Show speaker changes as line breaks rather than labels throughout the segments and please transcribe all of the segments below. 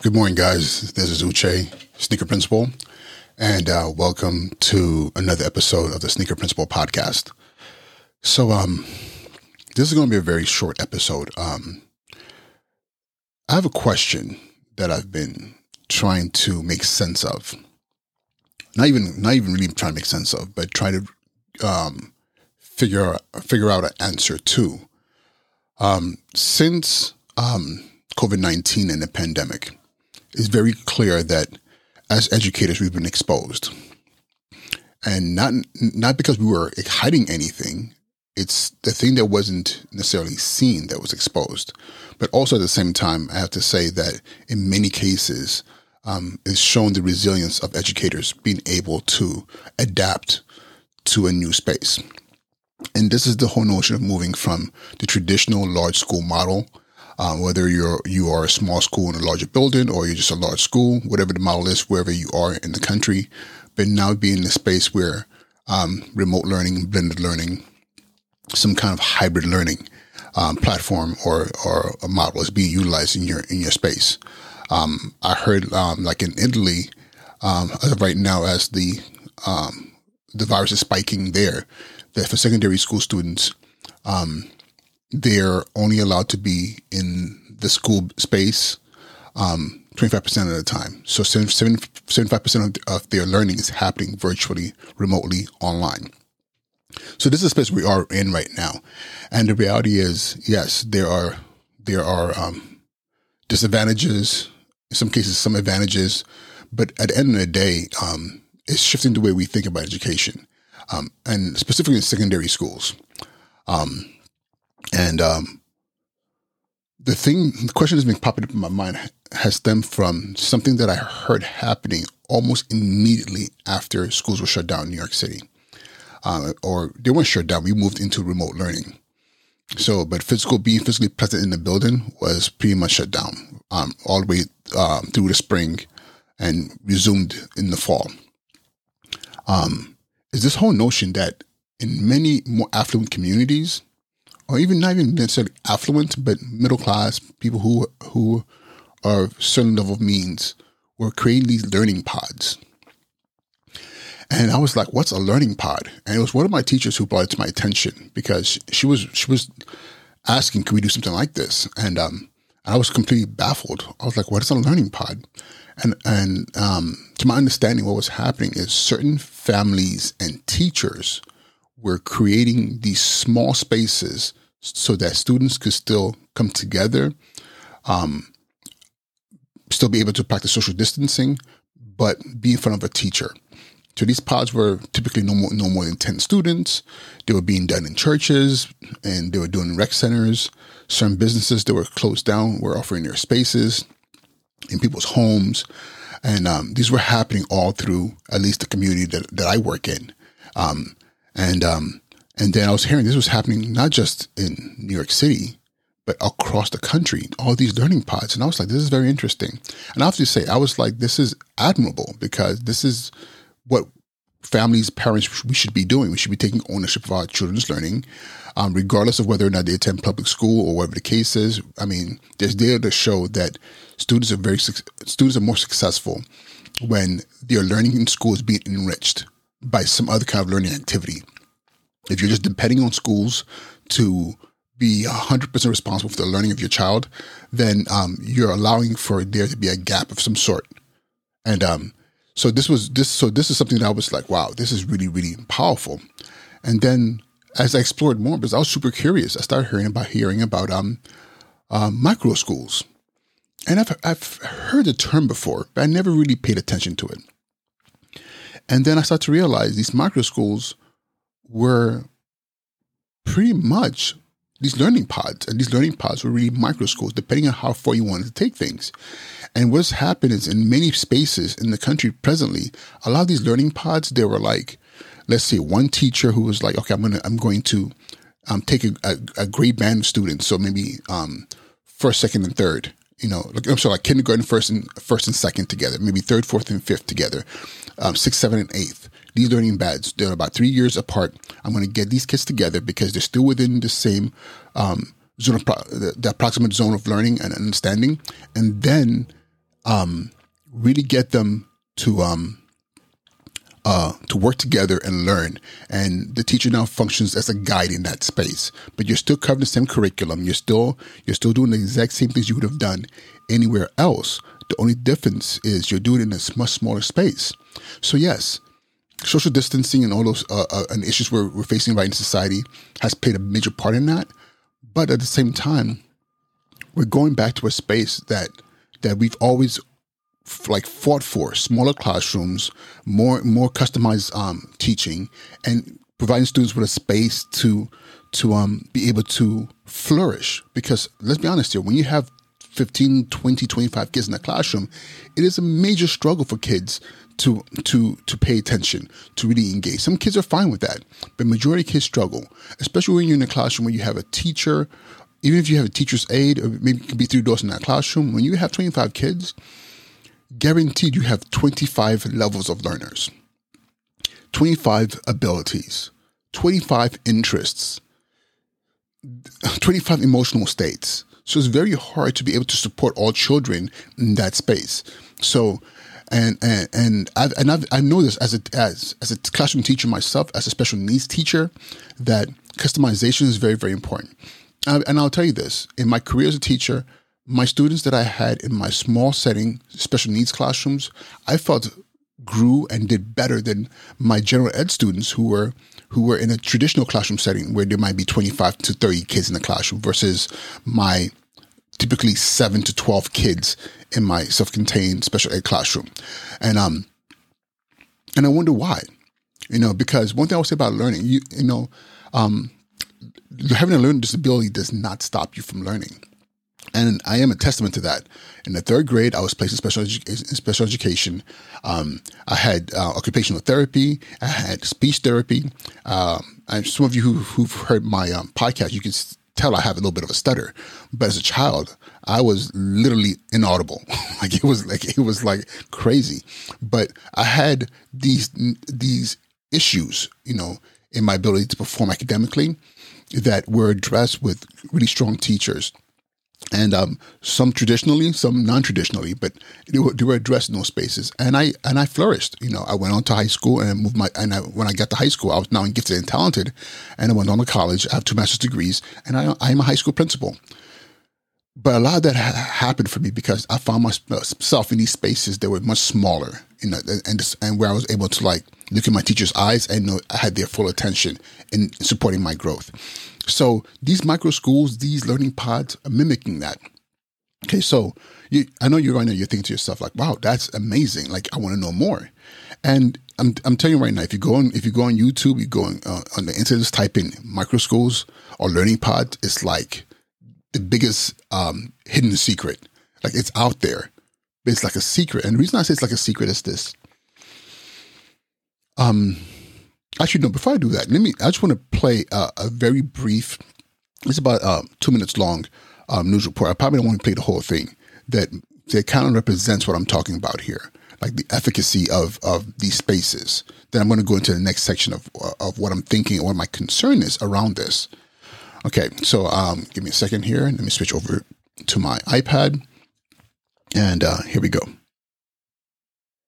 Good morning, guys. This is Uche, Sneaker Principal, and uh, welcome to another episode of the Sneaker Principal podcast. So, um, this is going to be a very short episode. Um, I have a question that I've been trying to make sense of. Not even, not even really trying to make sense of, but trying to um, figure figure out an answer to. Um, since um, COVID nineteen and the pandemic, it's very clear that as educators we've been exposed, and not not because we were hiding anything. It's the thing that wasn't necessarily seen that was exposed, but also at the same time, I have to say that in many cases, um, it's shown the resilience of educators being able to adapt to a new space. And this is the whole notion of moving from the traditional large school model, um, whether you're you are a small school in a larger building or you're just a large school, whatever the model is, wherever you are in the country, but now being in a space where um, remote learning, blended learning, some kind of hybrid learning um, platform or or a model is being utilized in your in your space. Um, I heard um, like in Italy, um, right now as the the virus is spiking there, that for secondary school students, they're only allowed to be in the school space um, 25% of the time. So 75% of, their learning is happening virtually, remotely, online. So this is a space we are in right now. And the reality is, yes, there are, there are, um, disadvantages, in some cases, some advantages, but at the end of the day, um, it's shifting the way we think about education um, and specifically in secondary schools. Um, and um, the thing, the question that's been popping up in my mind has stemmed from something that I heard happening almost immediately after schools were shut down in New York City. Uh, or they weren't shut down, we moved into remote learning. So, but physical, being physically present in the building was pretty much shut down um, all the way um, through the spring and resumed in the fall. Um, is this whole notion that in many more affluent communities, or even not even necessarily affluent, but middle class people who who are certain level of means were creating these learning pods. And I was like, "What's a learning pod?" And it was one of my teachers who brought it to my attention because she was she was asking, "Can we do something like this?" And um, I was completely baffled. I was like, "What is a learning pod?" And and um, to my understanding, what was happening is certain families and teachers were creating these small spaces so that students could still come together, um, still be able to practice social distancing, but be in front of a teacher. So these pods were typically no more, no more than 10 students. They were being done in churches and they were doing rec centers. Certain businesses that were closed down were offering their spaces in people's homes. And um, these were happening all through at least the community that, that I work in. Um, and um, and then I was hearing this was happening not just in New York City, but across the country, all these learning pods. And I was like, this is very interesting. And I have to say, I was like, this is admirable because this is what families, parents, we should be doing. We should be taking ownership of our children's learning, um, regardless of whether or not they attend public school or whatever the case is. I mean, there's data to show that students are very students are more successful when their learning in school is being enriched by some other kind of learning activity. If you're just depending on schools to be 100% responsible for the learning of your child, then um, you're allowing for there to be a gap of some sort. And um, so this was this. So this is something that I was like, wow, this is really really powerful. And then as I explored more, because I was super curious, I started hearing about hearing about um, uh, micro schools, and I've I've heard the term before, but I never really paid attention to it. And then I started to realize these micro schools were pretty much these learning pods, and these learning pods were really micro schools, depending on how far you wanted to take things. And what's happened is in many spaces in the country presently, a lot of these learning pods, they were like, let's say one teacher who was like, okay, I'm gonna, I'm going to um, take a, a, a grade band of students, so maybe um, first, second, and third. You know, like, I'm sorry, like kindergarten, first and first and second together, maybe third, fourth, and fifth together, um, sixth, seventh, and eighth these learning beds, they're about three years apart. I'm going to get these kids together because they're still within the same um, zone of pro- the, the approximate zone of learning and understanding. And then um, really get them to um, uh, to work together and learn. And the teacher now functions as a guide in that space. But you're still covering the same curriculum. You're still you're still doing the exact same things you would have done anywhere else. The only difference is you're doing it in a much smaller space. So yes, social distancing and all those uh, uh, and issues we're, we're facing right in society has played a major part in that. But at the same time, we're going back to a space that that we've always like fought for smaller classrooms, more more customized um, teaching, and providing students with a space to to um, be able to flourish. Because let's be honest here, when you have 15, 20, 25 kids in a classroom, it is a major struggle for kids to to to pay attention, to really engage. Some kids are fine with that, but majority kids struggle, especially when you're in a classroom where you have a teacher, even if you have a teacher's aide, or maybe it can be three doors in that classroom. When you have 25 kids, guaranteed you have 25 levels of learners, 25 abilities, 25 interests, 25 emotional states. So it's very hard to be able to support all children in that space. So, and and and I've and I've, I know this as a as as a classroom teacher myself, as a special needs teacher, that customization is very very important. Uh, and I'll tell you this: in my career as a teacher, my students that I had in my small setting special needs classrooms, I felt grew and did better than my general ed students who were who were in a traditional classroom setting where there might be 25 to 30 kids in the classroom versus my typically 7 to 12 kids in my self-contained special ed classroom. And um and I wonder why. You know, because one thing I would say about learning, you you know, um having a learning disability does not stop you from learning and I am a testament to that. In the third grade, I was placed in special, edu- in special education. Um, I had uh, occupational therapy. I had speech therapy. Um, and some of you who, who've heard my um, podcast, you can tell I have a little bit of a stutter. But as a child, I was literally inaudible. like it was like it was like crazy. But I had these these issues, you know, in my ability to perform academically that were addressed with really strong teachers and um, some traditionally, some non-traditionally, but they were, they were addressed in those spaces. And I and I flourished. You know, I went on to high school and I moved my. And I, when I got to high school, I was now gifted and talented, and I went on to college. I have two master's degrees, and I I am a high school principal. But a lot of that ha- happened for me because I found myself in these spaces that were much smaller, you know, and and where I was able to like look in my teacher's eyes and know I had their full attention in supporting my growth. So these micro schools, these learning pods are mimicking that. Okay, so you, I know you're right now, you're thinking to yourself, like, wow, that's amazing. Like, I want to know more. And I'm, I'm telling you right now, if you go on, if you go on YouTube, you go on, uh, on the internet, just type in micro schools or learning pod, it's like the biggest um, hidden secret. Like, it's out there, but it's like a secret. And the reason I say it's like a secret is this. Um, Actually, no. Before I do that, let me. I just want to play uh, a very brief. It's about uh, two minutes long um, news report. I probably don't want to play the whole thing. That that kind of represents what I'm talking about here, like the efficacy of of these spaces. Then I'm going to go into the next section of of what I'm thinking or what my concern is around this. Okay, so um, give me a second here. Let me switch over to my iPad, and uh, here we go.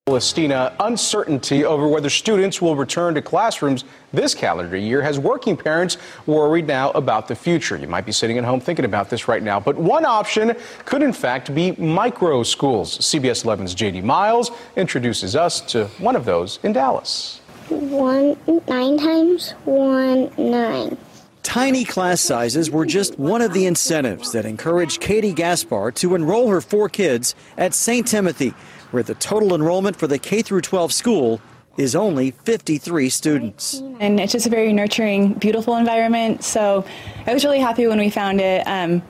Palestina, uncertainty over whether students will return to classrooms this calendar year has working parents worried now about the future. You might be sitting at home thinking about this right now, but one option could in fact be micro schools. CBS 11's JD Miles introduces us to one of those in Dallas.
One, nine times one, nine.
Tiny class sizes were just one of the incentives that encouraged Katie Gaspar to enroll her four kids at St. Timothy where the total enrollment for the K through 12 school is only 53 students.
And it's just a very nurturing, beautiful environment. So I was really happy when we found it. Um,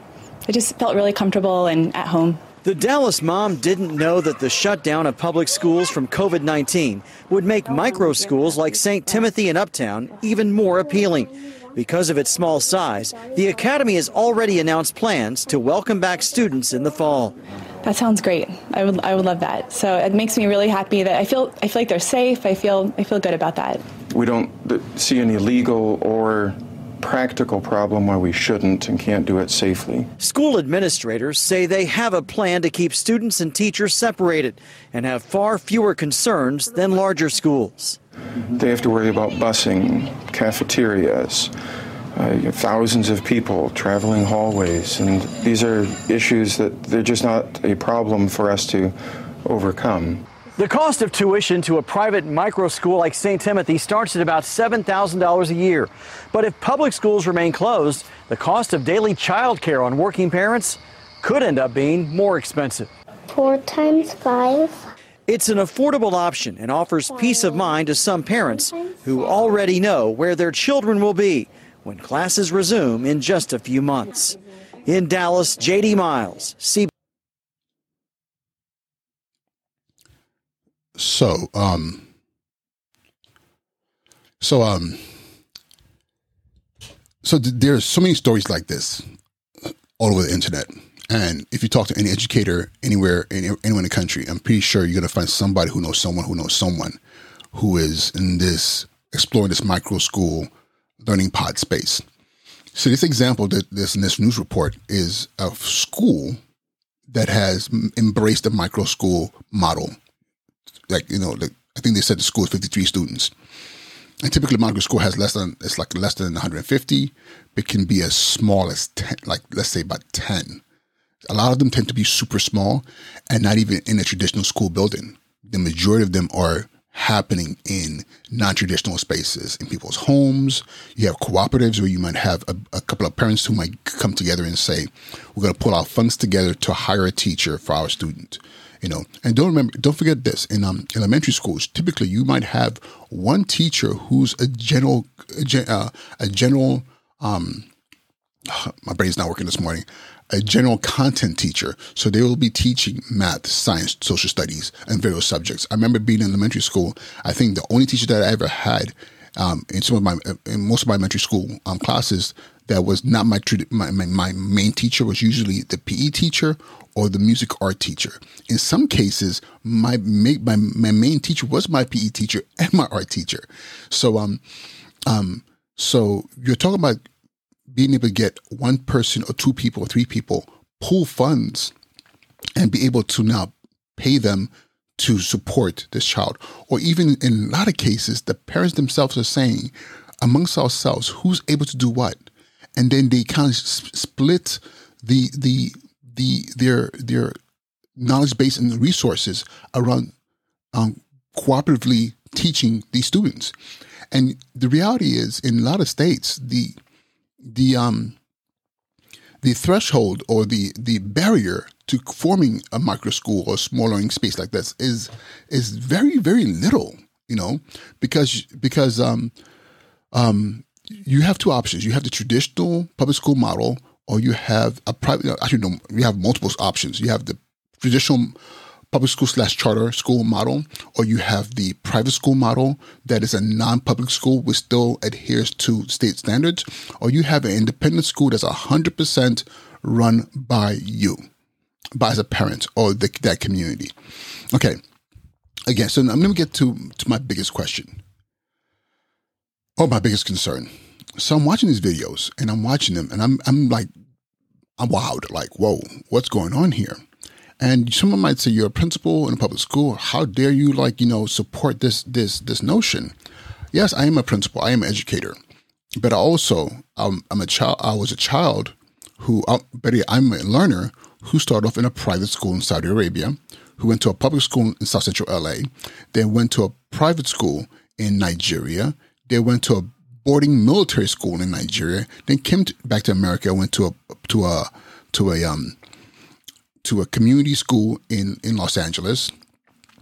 it just felt really comfortable and at home.
The Dallas mom didn't know that the shutdown of public schools from COVID 19 would make micro schools like St. Timothy and Uptown even more appealing. Because of its small size, the Academy has already announced plans to welcome back students in the fall.
That sounds great. I would I would love that. So it makes me really happy that I feel I feel like they're safe. I feel I feel good about that.
We don't see any legal or practical problem why we shouldn't and can't do it safely.
School administrators say they have a plan to keep students and teachers separated and have far fewer concerns than larger schools.
They have to worry about busing, cafeterias, uh, thousands of people traveling hallways, and these are issues that they're just not a problem for us to overcome.
The cost of tuition to a private micro school like St. Timothy starts at about $7,000 a year. But if public schools remain closed, the cost of daily child care on working parents could end up being more expensive.
Four times five.
It's an affordable option and offers peace of mind to some parents who already know where their children will be when classes resume in just a few months. In Dallas, JD Miles.
So, um, so, um, so th- there's so many stories like this all over the internet. And if you talk to any educator anywhere, any, anywhere in the country, I'm pretty sure you're going to find somebody who knows someone who knows someone who is in this exploring this micro school learning pod space. So this example that this in this news report is a school that has embraced the micro school model like you know, I think they said the school is 53 students. And typically, micro school has less than it's like less than 150. It can be as small as 10, like let's say about 10. A lot of them tend to be super small and not even in a traditional school building. The majority of them are happening in non-traditional spaces in people's homes. You have cooperatives where you might have a, a, couple of parents who might come together and say we're going to pull our funds together to hire a teacher for our student you know? And don't remember don't forget this in um, elementary schools typically you might have one teacher who's a general uh, a general um my brain's not working this morning a general content teacher so they will be teaching math science social studies and various subjects i remember being in elementary school i think the only teacher that i ever had um, in some of my in most of my elementary school um, classes that was not my, my my main teacher was usually the PE teacher or the music art teacher. In some cases, my my my main teacher was my PE teacher and my art teacher. So um um so you're talking about being able to get one person or two people or three people pool funds and be able to now pay them to support this child. Or even in a lot of cases, the parents themselves are saying amongst ourselves who's able to do what. And then they kind of split the the the their their knowledge base and resources around um, cooperatively teaching these students. And the reality is, in a lot of states, the the um the threshold or the the barrier to forming a micro school or small learning space like this is is very very little. You know, because because um um you have two options. You have the traditional public school model, or you have a private. Actually, no, you have multiple options. You have the traditional public school slash charter school model, or you have the private school model that is a non-public school which still adheres to state standards, or you have an independent school that's hundred percent run by you, by as a parent or the, that community. Okay, again, so I'm going to get to to my biggest question, or my biggest concern so I'm watching these videos and I'm watching them and I'm I'm like I'm wild, like, whoa, what's going on here? And someone might say you're a principal in a public school. How dare you like, you know, support this this this notion? Yes, I am a principal, I am an educator. But I also um, I'm a child I was a child who uh, but I'm a learner who started off in a private school in Saudi Arabia, who went to a public school in South Central LA, then went to a private school in Nigeria, they went to a boarding military school in Nigeria, then came to, back to America, went to a to a to a um to a community school in in Los Angeles.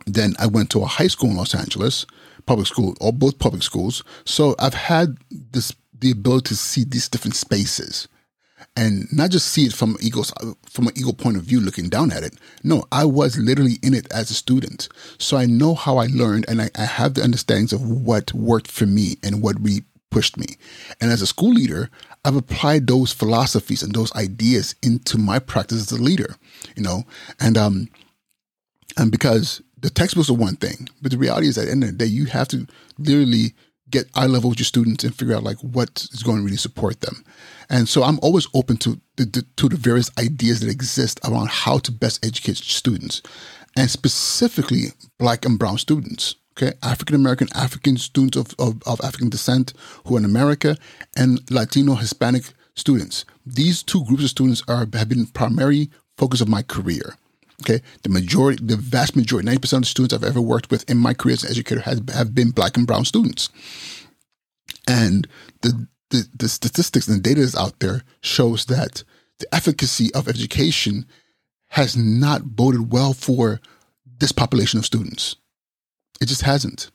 Then I went to a high school in Los Angeles, public school, or both public schools. So I've had this the ability to see these different spaces and not just see it from ego's from an ego point of view looking down at it no i was literally in it as a student so i know how i learned and i, I have the understandings of what worked for me and what we pushed me. And as a school leader, I've applied those philosophies and those ideas into my practice as a leader, you know, and, um, and because the textbooks are one thing, but the reality is at the end of the day, you have to literally get eye level with your students and figure out like what is going to really support them. And so I'm always open to the, the, to the various ideas that exist around how to best educate students, and specifically Black and Brown students. Okay, African American, African students of, of, of African descent who are in America, and Latino, Hispanic students. These two groups of students are have been primary focus of my career. Okay, the majority, the vast majority, ninety percent of the students I've ever worked with in my career as an educator has have been black and brown students, and the the, the statistics and the data that's out there shows that the efficacy of education has not boded well for this population of students. It just hasn't.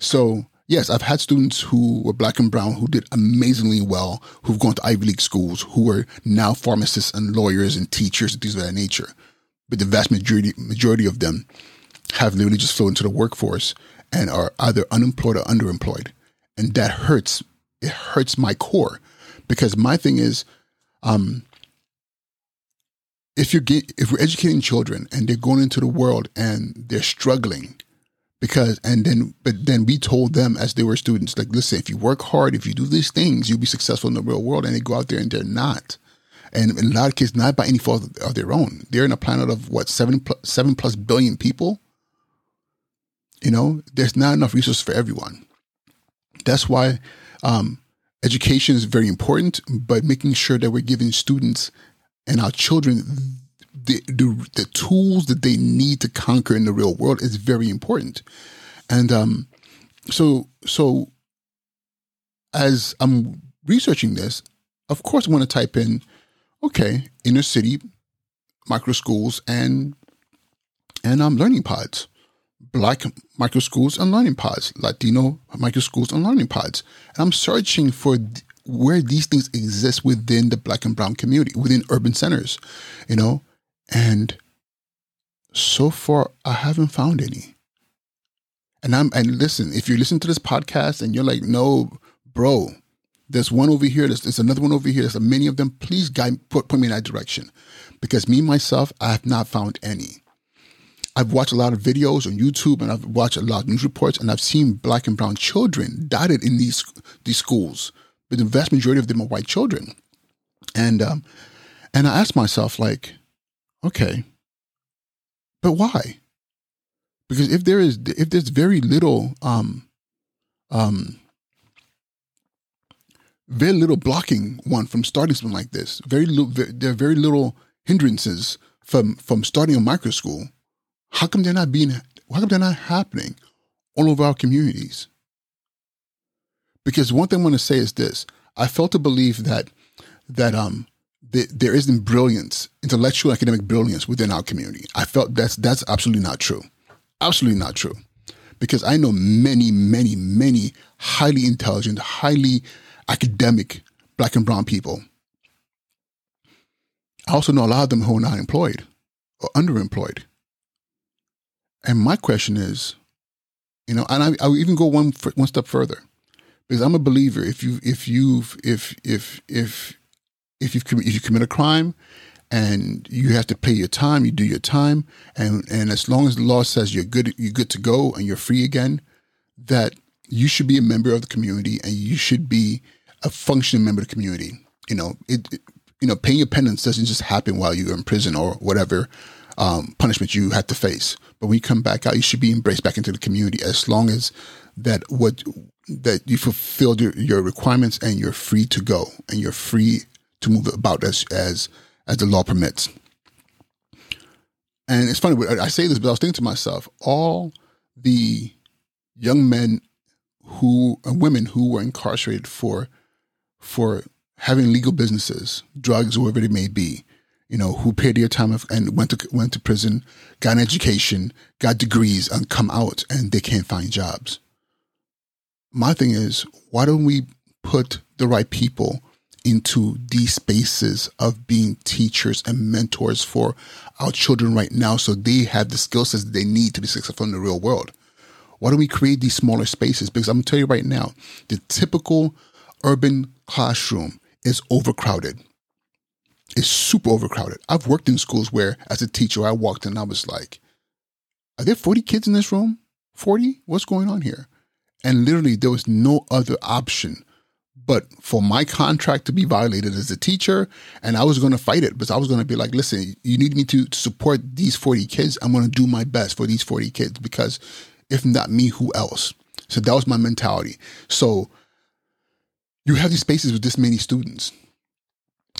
So yes, I've had students who were black and brown who did amazingly well, who've gone to Ivy League schools, who are now pharmacists and lawyers and teachers and things of that nature. But the vast majority majority of them have literally just flown into the workforce and are either unemployed or underemployed. And that hurts. It hurts my core because my thing is, um, if you're get, if we're educating children and they're going into the world and they're struggling because and then but then we told them as they were students like listen if you work hard if you do these things you'll be successful in the real world. And they go out there and they're not. And in a lot of cases not by any fault of their own. They're in a planet of what seven plus, seven plus billion people? You know there's not enough resources for everyone. That's why um, education is very important but making sure that we're giving students and our children the, the, tools that they need to conquer in the real world is very important. And um, so so as I'm researching this, of course I want to type in, okay, inner city micro schools and and um learning pods. Black micro schools and learning pods, Latino micro schools and learning pods. And I'm searching for where these things exist within the black and brown community, within urban centers, you know, and so far, I haven't found any. And I'm and listen, if you listen to this podcast and you're like, no, bro, there's one over here, there's, there's another one over here, there's many of them. Please guide put, put me in that direction. Because me myself, I have not found any. I've watched a lot of videos on YouTube and I've watched a lot of news reports and I've seen black and brown children dotted in these these schools, but the vast majority of them are white children. And um, and I asked myself, like, Okay. But why? Because if there is if there's very little um um very little blocking one from starting something like this, very little there are very little hindrances from from starting a micro school. How come they're not being how come they're not happening all over our communities? Because one thing I want to say is this. I felt to believe that that um the, there isn't brilliance, intellectual academic brilliance within our community. I felt that's that's absolutely not true. Absolutely not true. Because I know many, many, many highly intelligent, highly academic black and brown people. I also know a lot of them who are not employed or underemployed. And my question is, you know, and I, I even go one one step further, because I'm a believer. If you if you've if if if if you if you commit a crime and you have to pay your time, you do your time, and and as long as the law says you're good, you're good to go and you're free again, that you should be a member of the community and you should be a functioning member of the community. You know, it, it you know, paying your penance doesn't just happen while you're in prison or whatever um, punishment you had to face. But when you come back out, you should be embraced back into the community as long as that what that you fulfilled your, your requirements and you're free to go and you're free to move about as as as the law permits. And it's funny, I say this, but I was thinking to myself, all the young men who and women who were incarcerated for for having legal businesses, drugs, whatever it may be, you know, who paid their time and went to went to prison, got an education, got degrees, and come out and they can't find jobs. My thing is, why don't we put the right people into these spaces of being teachers and mentors for our children right now so they have the skill sets they need to be successful in the real world. Why don't we create these smaller spaces? Because I'm gonna tell you right now, the typical urban classroom is overcrowded. It's super overcrowded. I've worked in schools where, as a teacher, I walked in and I was like, Are there 40 kids in this room? 40? What's going on here? And literally, there was no other option but for my contract to be violated as a teacher. And I was going to fight it because I was going to be like, listen, you need me to support these 40 kids. I'm going to do my best for these 40 kids because if not me, who else? So that was my mentality. So you have these spaces with this many students.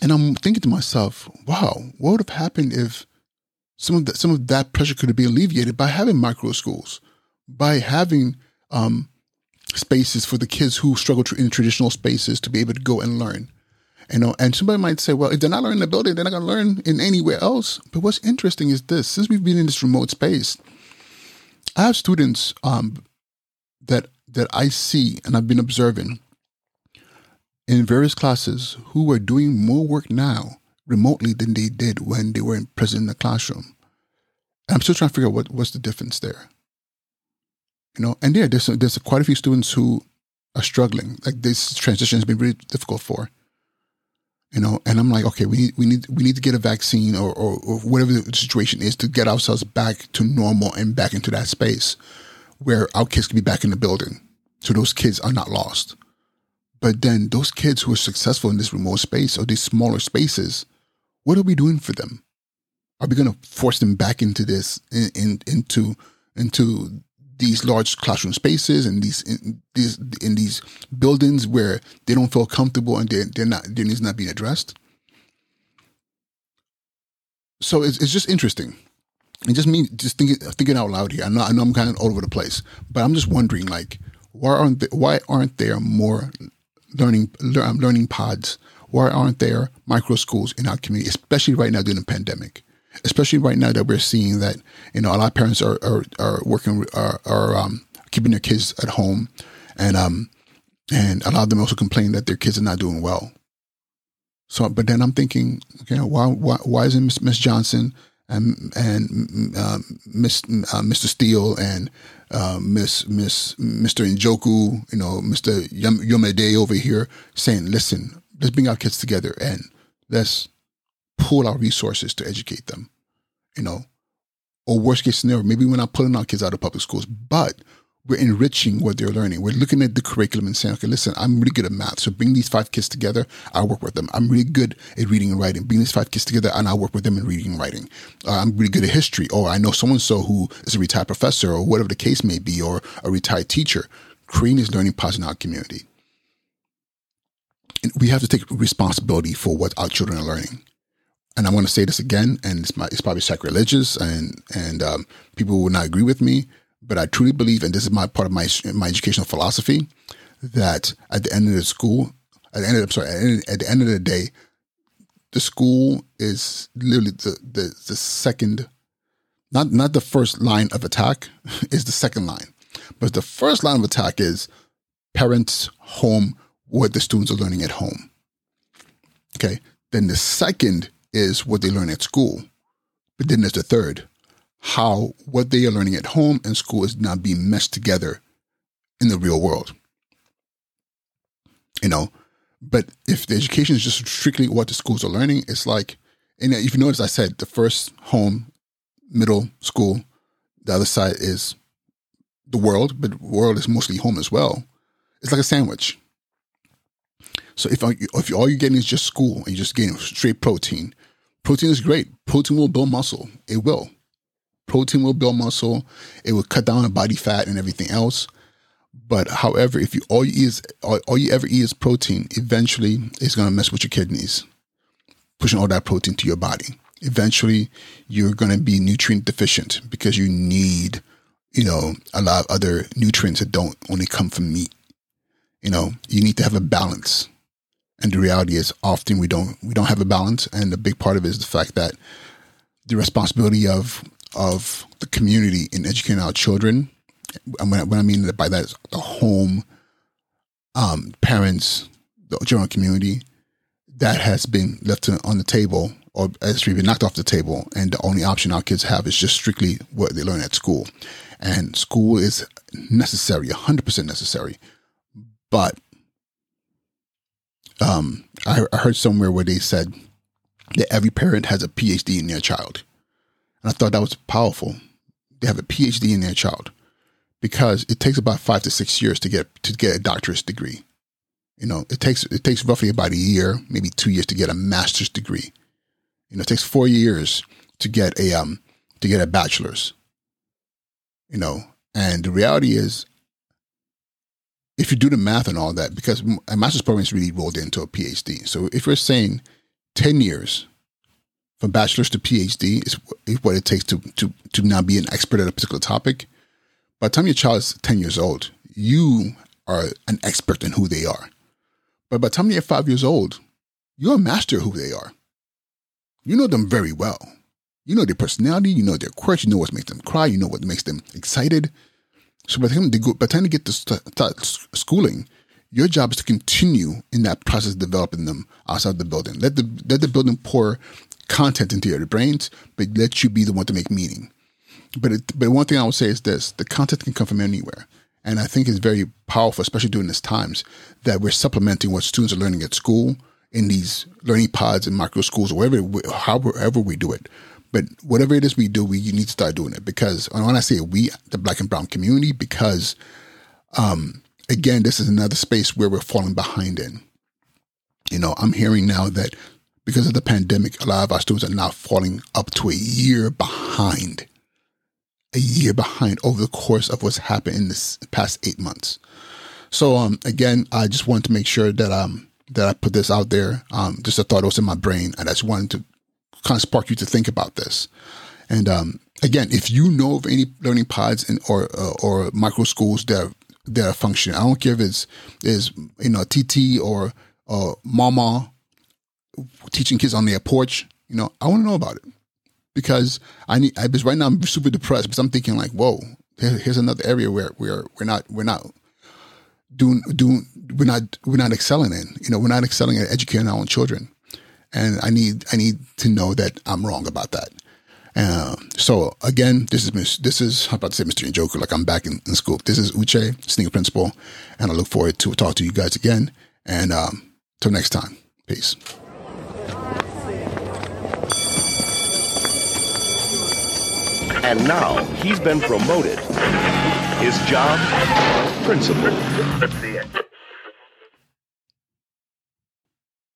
And I'm thinking to myself, wow, what would have happened if some of that some of that pressure could have been alleviated by having micro schools, by having um, spaces for the kids who struggle to, in traditional spaces to be able to go and learn. You know, and somebody might say, well, if they're not learning in the building, they're not going to learn in anywhere else. But what's interesting is this: since we've been in this remote space, I have students um, that that I see and I've been observing in various classes who are doing more work now remotely than they did when they were in present in the classroom. And I'm still trying to figure out what, what's the difference there. You know, and yeah, there's there's quite a few students who are struggling. Like this transition has been really difficult for. You know, and I'm like, okay, we need we need we need to get a vaccine or, or, or whatever the situation is to get ourselves back to normal and back into that space where our kids can be back in the building, so those kids are not lost. But then those kids who are successful in this remote space or these smaller spaces, what are we doing for them? Are we going to force them back into this, in, in, into into these large classroom spaces and these in these in these buildings where they don't feel comfortable and they're, they're not their needs not being addressed. So it's it's just interesting. And just me just thinking thinking out loud here. I know I know I'm kind of all over the place, but I'm just wondering like why aren't why aren't there more learning learning pods? Why aren't there micro schools in our community, especially right now during the pandemic? Especially right now that we're seeing that you know a lot of parents are are, are working are, are um, keeping their kids at home, and um and a lot of them also complain that their kids are not doing well. So, but then I'm thinking, okay, why why why isn't Miss Johnson and and uh, Miss uh, Mr. Steele and uh, Miss Miss Mr. Njoku, you know, Mr. Yomede over here saying, listen, let's bring our kids together and let's pull our resources to educate them, you know, or worst case scenario, maybe we're not pulling our kids out of public schools, but we're enriching what they're learning. We're looking at the curriculum and saying, okay, listen, I'm really good at math. So bring these five kids together. I'll work with them. I'm really good at reading and writing. Bring these five kids together and I'll work with them in reading and writing. Uh, I'm really good at history. Or I know so-and-so who is a retired professor or whatever the case may be, or a retired teacher. Creating is learning pods in our community. And we have to take responsibility for what our children are learning and I'm going to say this again, and it's, my, it's probably sacrilegious, and and um, people will not agree with me, but I truly believe, and this is my part of my my educational philosophy, that at the end of the school, at the end of I'm sorry, at the end of the day, the school is literally the the, the second, not not the first line of attack, is the second line, but the first line of attack is parents, home, what the students are learning at home. Okay, then the second is what they learn at school. But then there's the third, how what they are learning at home and school is not being meshed together in the real world. You know, but if the education is just strictly what the schools are learning, it's like, and if you notice, I said the first home, middle school, the other side is the world, but the world is mostly home as well. It's like a sandwich. So if if all you're getting is just school and you're just getting straight protein, protein is great. Protein will build muscle. It will. Protein will build muscle. It will cut down on body fat and everything else. But however, if you all you eat is all, all you ever eat is protein, eventually it's gonna mess with your kidneys, pushing all that protein to your body. Eventually, you're gonna be nutrient deficient because you need, you know, a lot of other nutrients that don't only come from meat. You know, you need to have a balance and the reality is often we don't we don't have a balance. And a big part of it is the fact that the responsibility of of the community in educating our children and when, when I mean by that is the home um, parents the general community that has been left on the table or has been knocked off the table. And the only option our kids have is just strictly what they learn at school. And school is necessary 100% necessary. But um, I, I heard somewhere where they said that every parent has a PhD in their child. And I thought that was powerful. They have a PhD in their child because it takes about five to six years to get to get a doctorate degree. You know, it takes it takes roughly about a year, maybe two years to get a master's degree. You know, it takes four years to get a um to get a bachelor's. You know, and the reality is, if you do the math and all that, because a master's program is really rolled into a PhD. So if you're saying ten years from bachelor's to PhD is, what it takes to to to now be an expert at a particular topic. By the time your child is ten years old, you are an expert in who they are. But by the time they're five years old, you're a master of who they are. You know them very well. You know their personality, you know their quirks, you know what makes them cry, you know what makes them excited. So by the time they, go, by the time they get to start schooling, your job is to continue in that process developing them outside the building. Let the let the building pour content into your brains, but let you be the one to make meaning. But it, but one thing I would say is this: the content can come from anywhere. And I think it's very powerful, especially during these times, that we're supplementing what students are learning at school in these learning pods and micro schools, or wherever, however we do it. But whatever it is we do, we need to start doing it because when I say we, the black and brown community, because um, again, this is another space where we're falling behind in. You know, I'm hearing now that because of the pandemic, a lot of our students are now falling up to a year behind a year behind over the course of what's happened in this past eight months. So um, again, I just wanted to make sure that um that I put this out there. Um, just a thought that was in my brain, and I just wanted to kind of spark you to think about this. And um, again, if you know of any learning pods and or uh, or micro schools that are, that are functioning, I don't care if it's is you know TT or uh, Mama teaching kids on their porch. You know, I want to know about it because I need. I, right now I'm super depressed because I'm thinking like, whoa, here, here's another area where we're we're not we're not doing doing we're not we're not excelling in. You know, we're not excelling at educating our own children, and I need I need to know that I'm wrong about that. Um, so again, this is this is how about to say Mr. Joker, like I'm back in, in, school. This is Uche, Sneaker Principal, and I look forward to talk to you guys again. And um, till next time, peace.
And now he's been promoted. His job, principal.